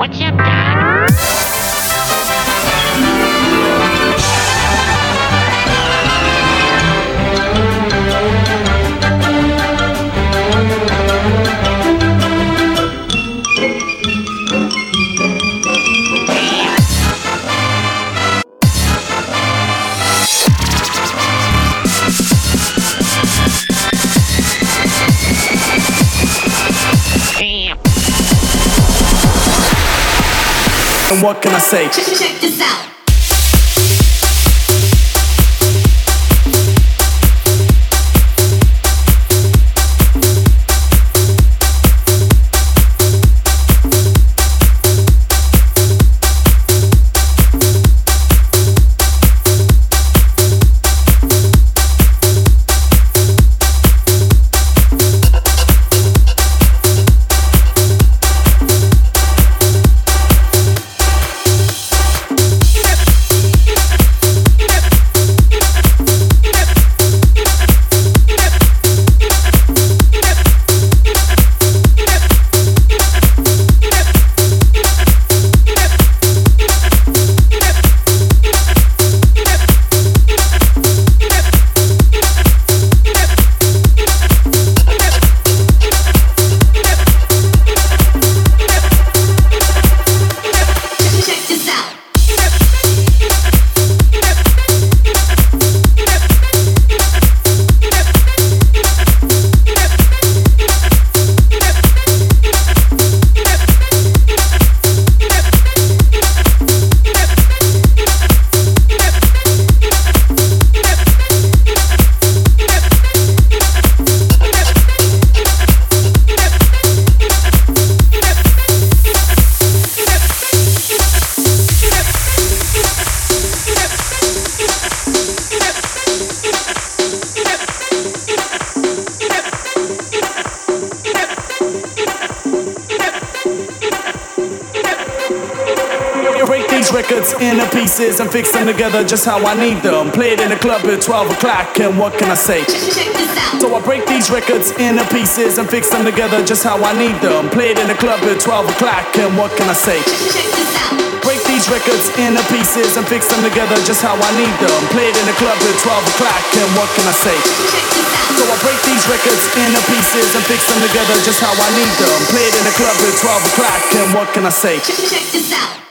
What's up, Doc? What can I say? Check, check this out. Together just how I need them. Play it in the club at 12 o'clock, and what can I say? Check, check this out. So I break these records into pieces and fix them together just how I need them. Play it in the club at 12 o'clock, and what can I say? Check, check this out. Break these records into pieces and fix them together just how I need them. Play it in the club at 12 o'clock, and what can I say? Check this out. So I break these records into pieces and fix them together just how I need them. Play it in the club at 12 o'clock, and what can I say? Check, check this out. Check, check this out.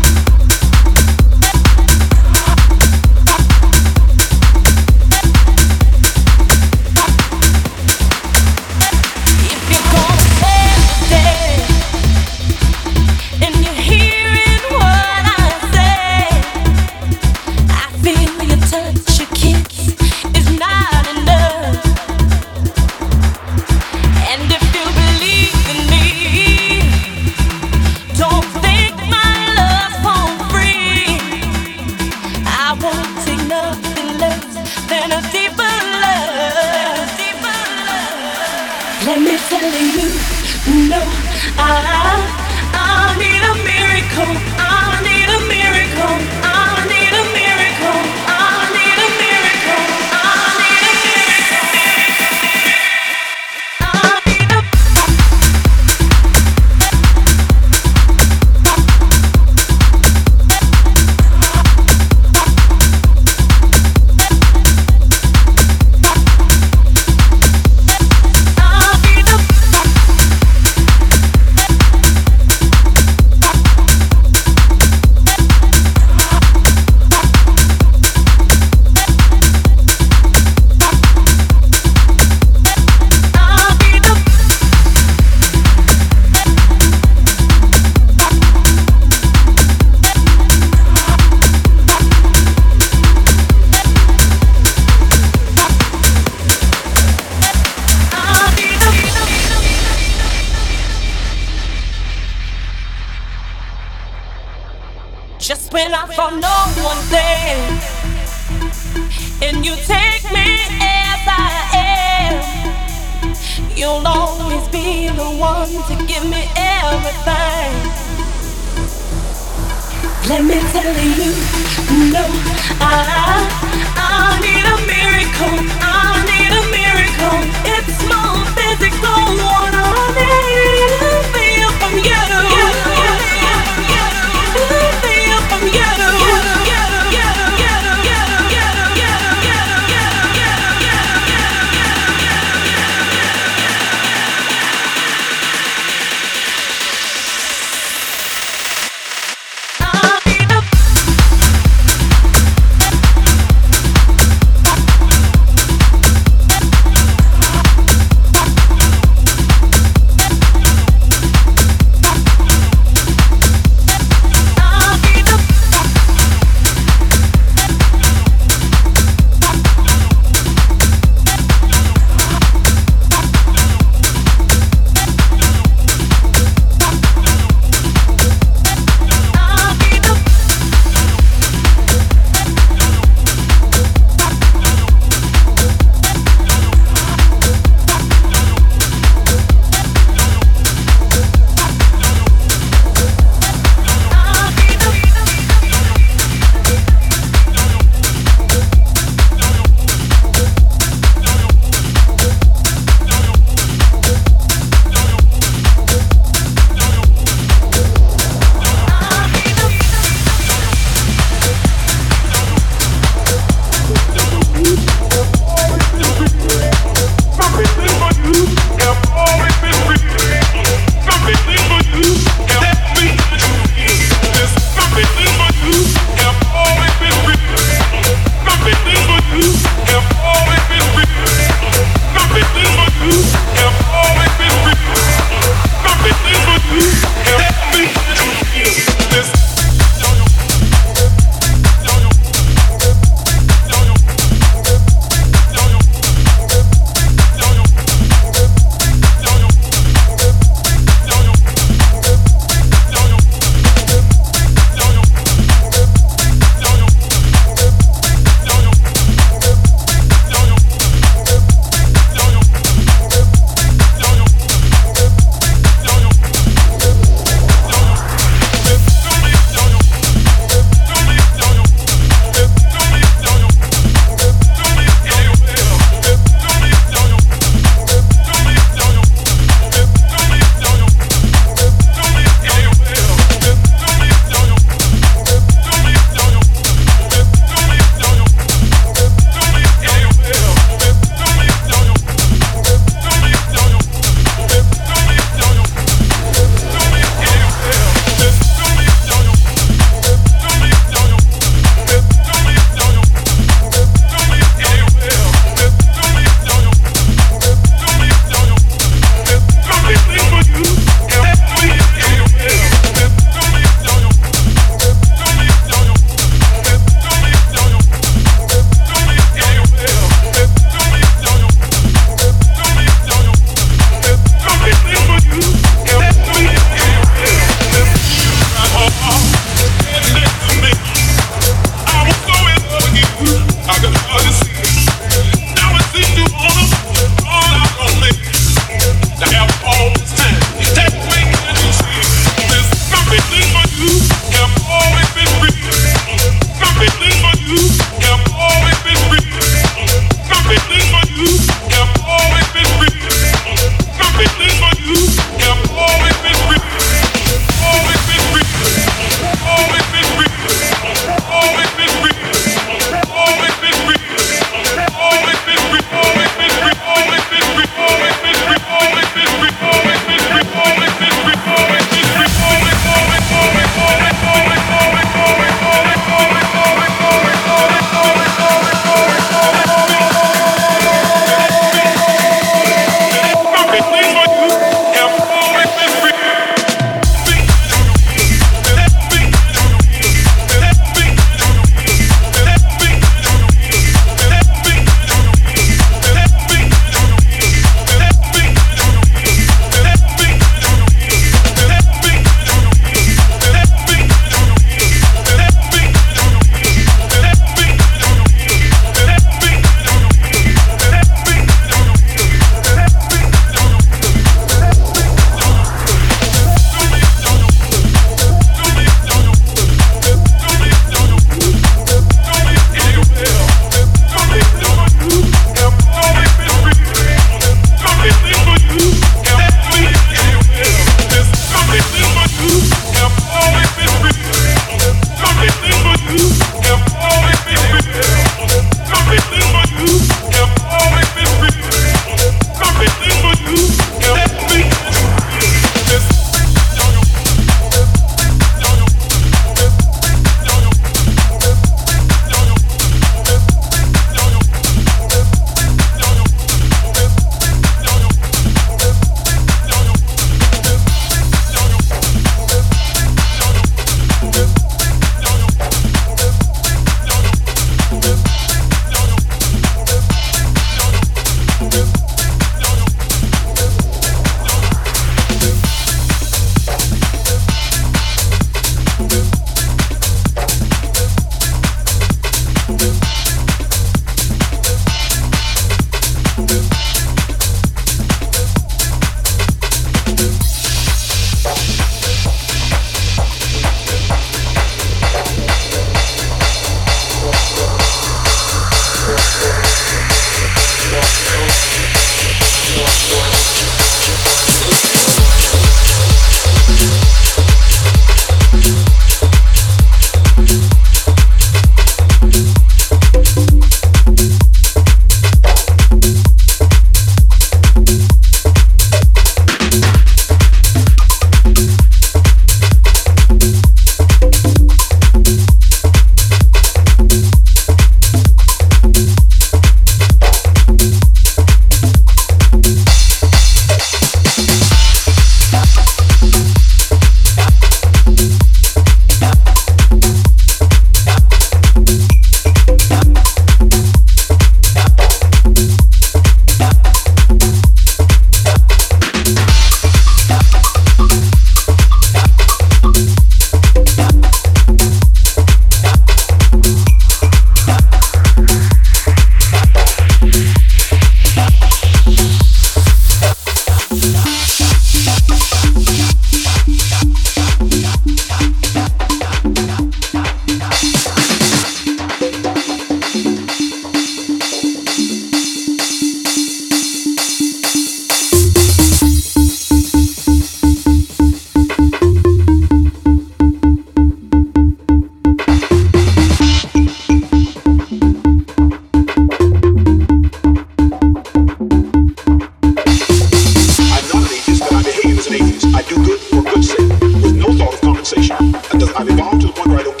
We're right on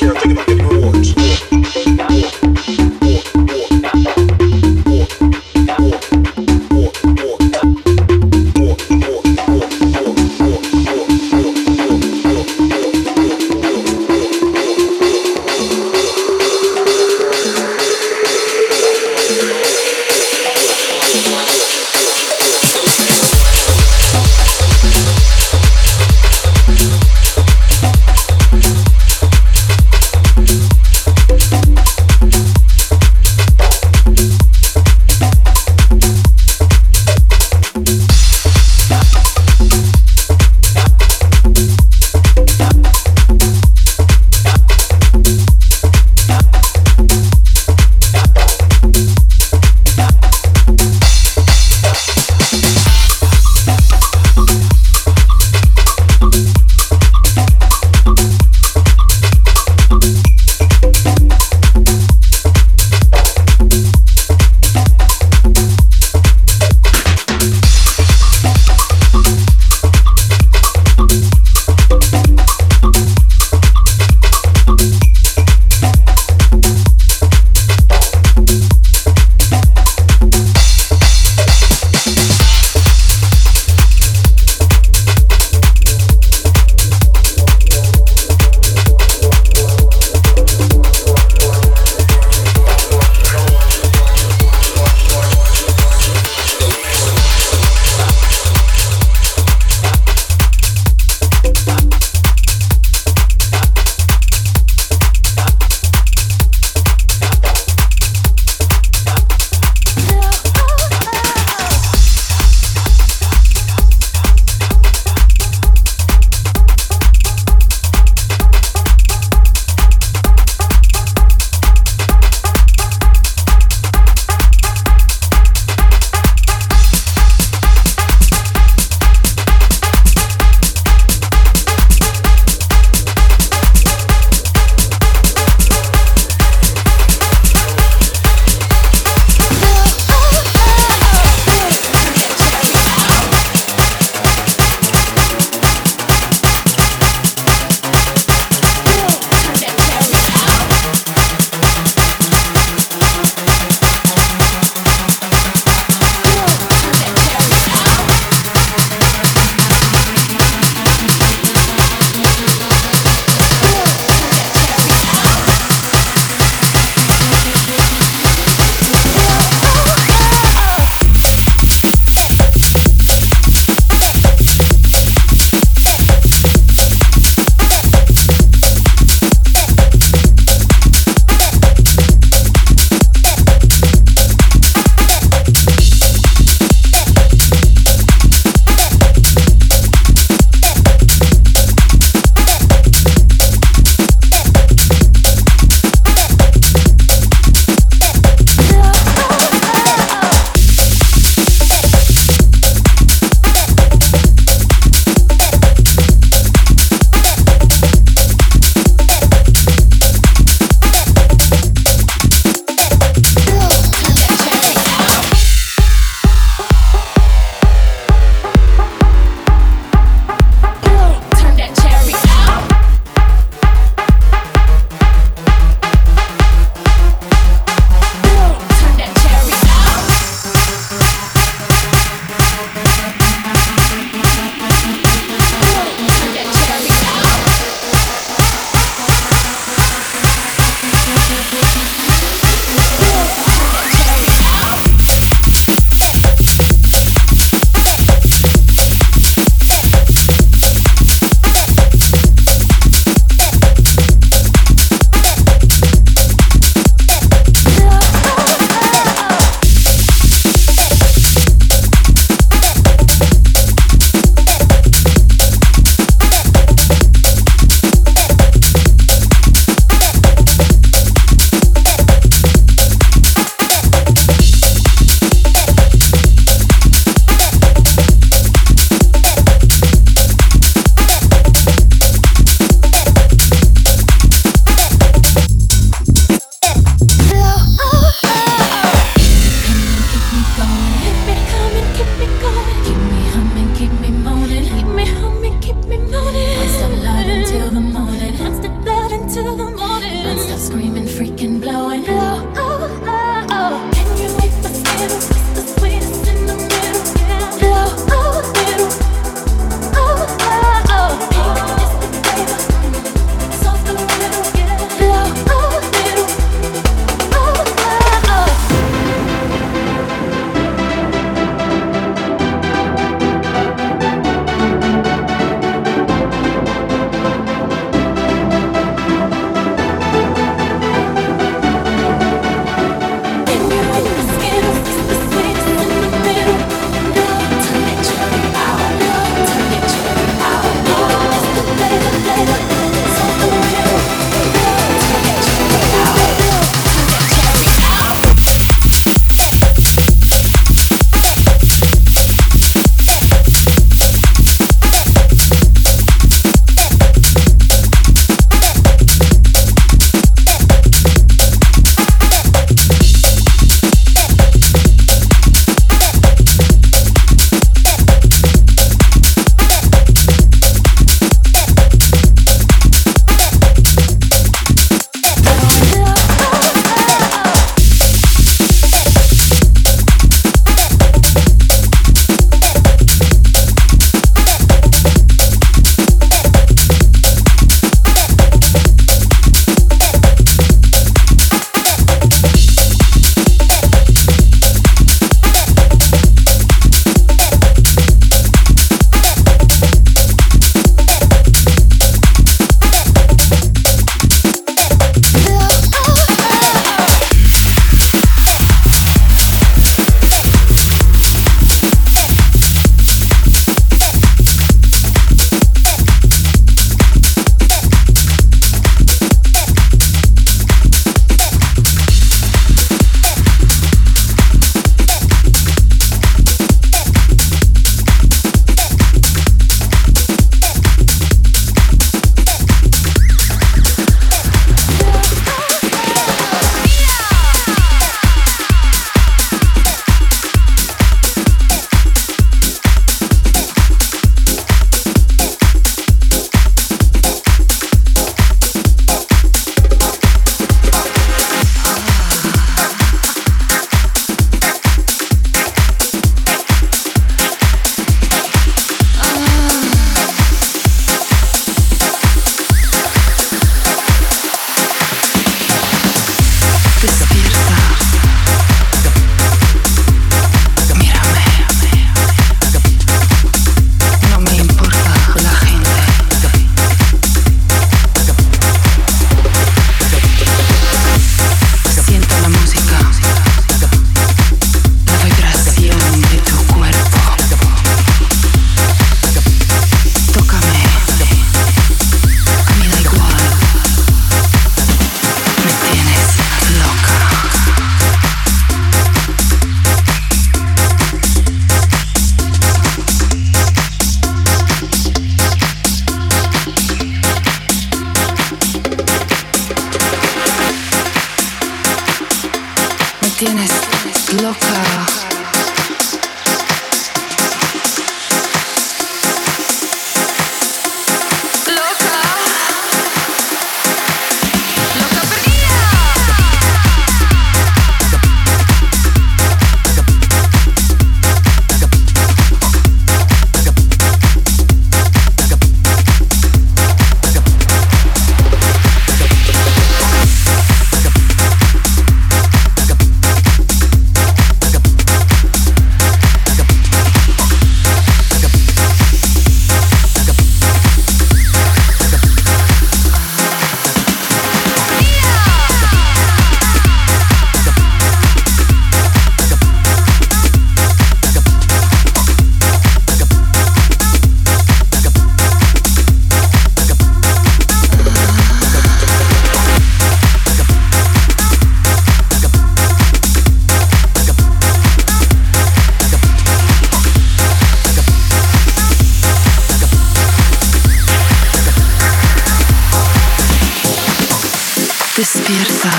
Despierta.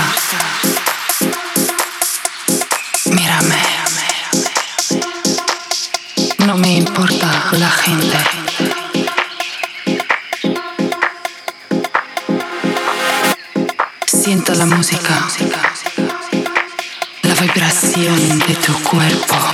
Mírame. No me importa la gente. Siento la música, la vibración de tu cuerpo.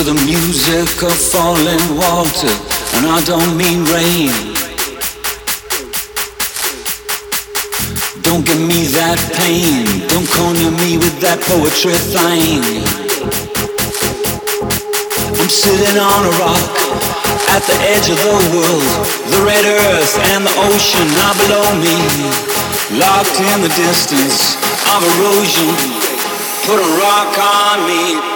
To the music of falling water, and I don't mean rain. Don't give me that pain, don't corner me with that poetry thing. I'm sitting on a rock at the edge of the world, the red earth and the ocean are below me, locked in the distance of erosion. Put a rock on me.